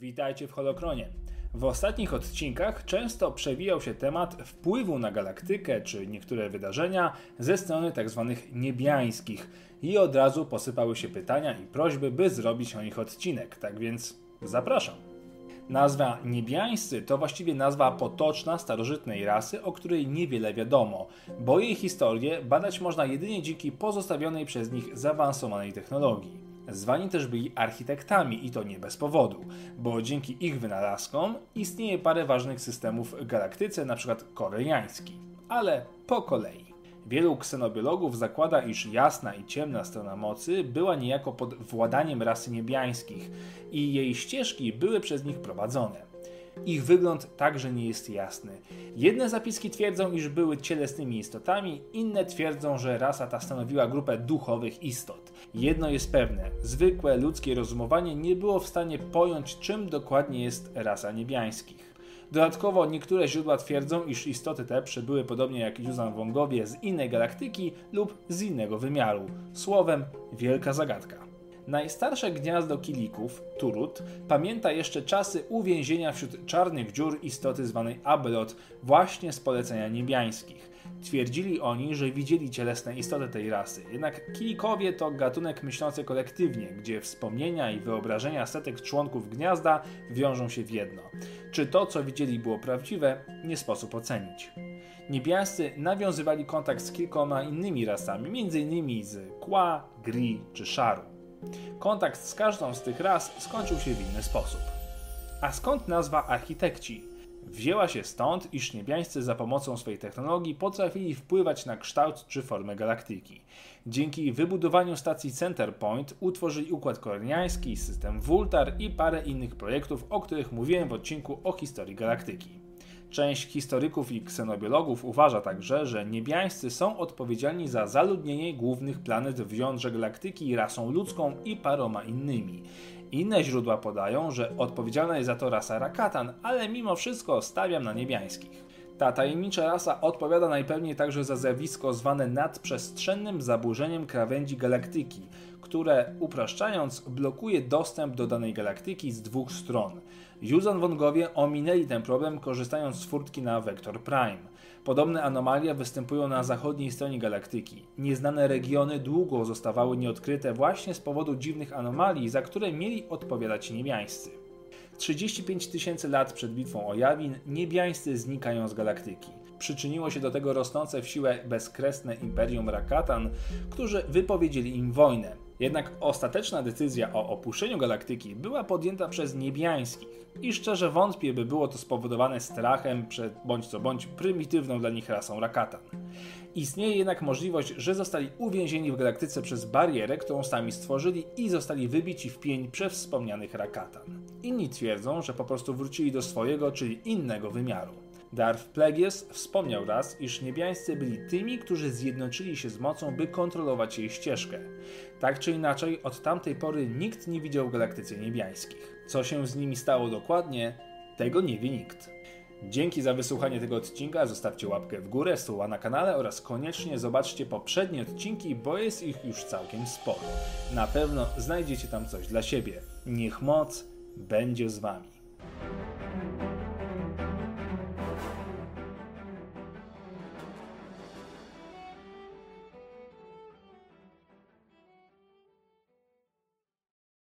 Witajcie w Holokronie. W ostatnich odcinkach często przewijał się temat wpływu na galaktykę czy niektóre wydarzenia ze strony tzw. Tak niebiańskich i od razu posypały się pytania i prośby, by zrobić o nich odcinek. Tak więc zapraszam. Nazwa niebiańscy to właściwie nazwa potoczna starożytnej rasy, o której niewiele wiadomo, bo jej historię badać można jedynie dzięki pozostawionej przez nich zaawansowanej technologii. Zwani też byli architektami i to nie bez powodu, bo dzięki ich wynalazkom istnieje parę ważnych systemów w galaktyce, np. koreański. Ale po kolei. Wielu ksenobiologów zakłada, iż jasna i ciemna strona mocy była niejako pod władaniem rasy niebiańskich i jej ścieżki były przez nich prowadzone. Ich wygląd także nie jest jasny. Jedne zapiski twierdzą, iż były cielesnymi istotami, inne twierdzą, że rasa ta stanowiła grupę duchowych istot. Jedno jest pewne: zwykłe ludzkie rozumowanie nie było w stanie pojąć, czym dokładnie jest rasa niebiańskich. Dodatkowo niektóre źródła twierdzą, iż istoty te przybyły podobnie jak Yuzan Wongowie z innej galaktyki lub z innego wymiaru. Słowem, wielka zagadka. Najstarsze gniazdo kilików, Turut, pamięta jeszcze czasy uwięzienia wśród czarnych dziur istoty zwanej Abelot właśnie z polecenia niebiańskich. Twierdzili oni, że widzieli cielesne istoty tej rasy, jednak kilikowie to gatunek myślący kolektywnie, gdzie wspomnienia i wyobrażenia setek członków gniazda wiążą się w jedno. Czy to, co widzieli, było prawdziwe, nie sposób ocenić. Niebiańscy nawiązywali kontakt z kilkoma innymi rasami, m.in. z Kła, Gri czy Szaru. Kontakt z każdą z tych ras skończył się w inny sposób. A skąd nazwa architekci? Wzięła się stąd, iż niebiańscy za pomocą swojej technologii potrafili wpływać na kształt czy formę galaktyki. Dzięki wybudowaniu stacji Centerpoint utworzyli układ korniański, system Vultar i parę innych projektów, o których mówiłem w odcinku o historii galaktyki. Część historyków i ksenobiologów uważa także, że niebiańscy są odpowiedzialni za zaludnienie głównych planet w jądrze galaktyki rasą ludzką i paroma innymi. Inne źródła podają, że odpowiedzialna jest za to rasa Rakatan, ale mimo wszystko stawiam na niebiańskich. Ta tajemnicza rasa odpowiada najpewniej także za zjawisko zwane nadprzestrzennym zaburzeniem krawędzi galaktyki, które, upraszczając, blokuje dostęp do danej galaktyki z dwóch stron. Yuzan Wongowie ominęli ten problem korzystając z furtki na Vector Prime. Podobne anomalie występują na zachodniej stronie galaktyki. Nieznane regiony długo zostawały nieodkryte właśnie z powodu dziwnych anomalii, za które mieli odpowiadać niebiańscy. 35 tysięcy lat przed bitwą o Jawin niebiańscy znikają z galaktyki. Przyczyniło się do tego rosnące w siłę bezkresne imperium Rakatan, którzy wypowiedzieli im wojnę. Jednak ostateczna decyzja o opuszczeniu galaktyki była podjęta przez niebiańskich i szczerze wątpię, by było to spowodowane strachem przed bądź co bądź prymitywną dla nich rasą Rakatan. Istnieje jednak możliwość, że zostali uwięzieni w galaktyce przez barierę, którą sami stworzyli i zostali wybici w pień przez wspomnianych Rakatan. Inni twierdzą, że po prostu wrócili do swojego, czyli innego wymiaru. Darth Plagueis wspomniał raz, iż niebiańscy byli tymi, którzy zjednoczyli się z mocą, by kontrolować jej ścieżkę. Tak czy inaczej, od tamtej pory nikt nie widział w galaktyce niebiańskich. Co się z nimi stało dokładnie, tego nie wie nikt. Dzięki za wysłuchanie tego odcinka, zostawcie łapkę w górę, suba na kanale oraz koniecznie zobaczcie poprzednie odcinki, bo jest ich już całkiem sporo. Na pewno znajdziecie tam coś dla siebie. Niech moc będzie z Wami.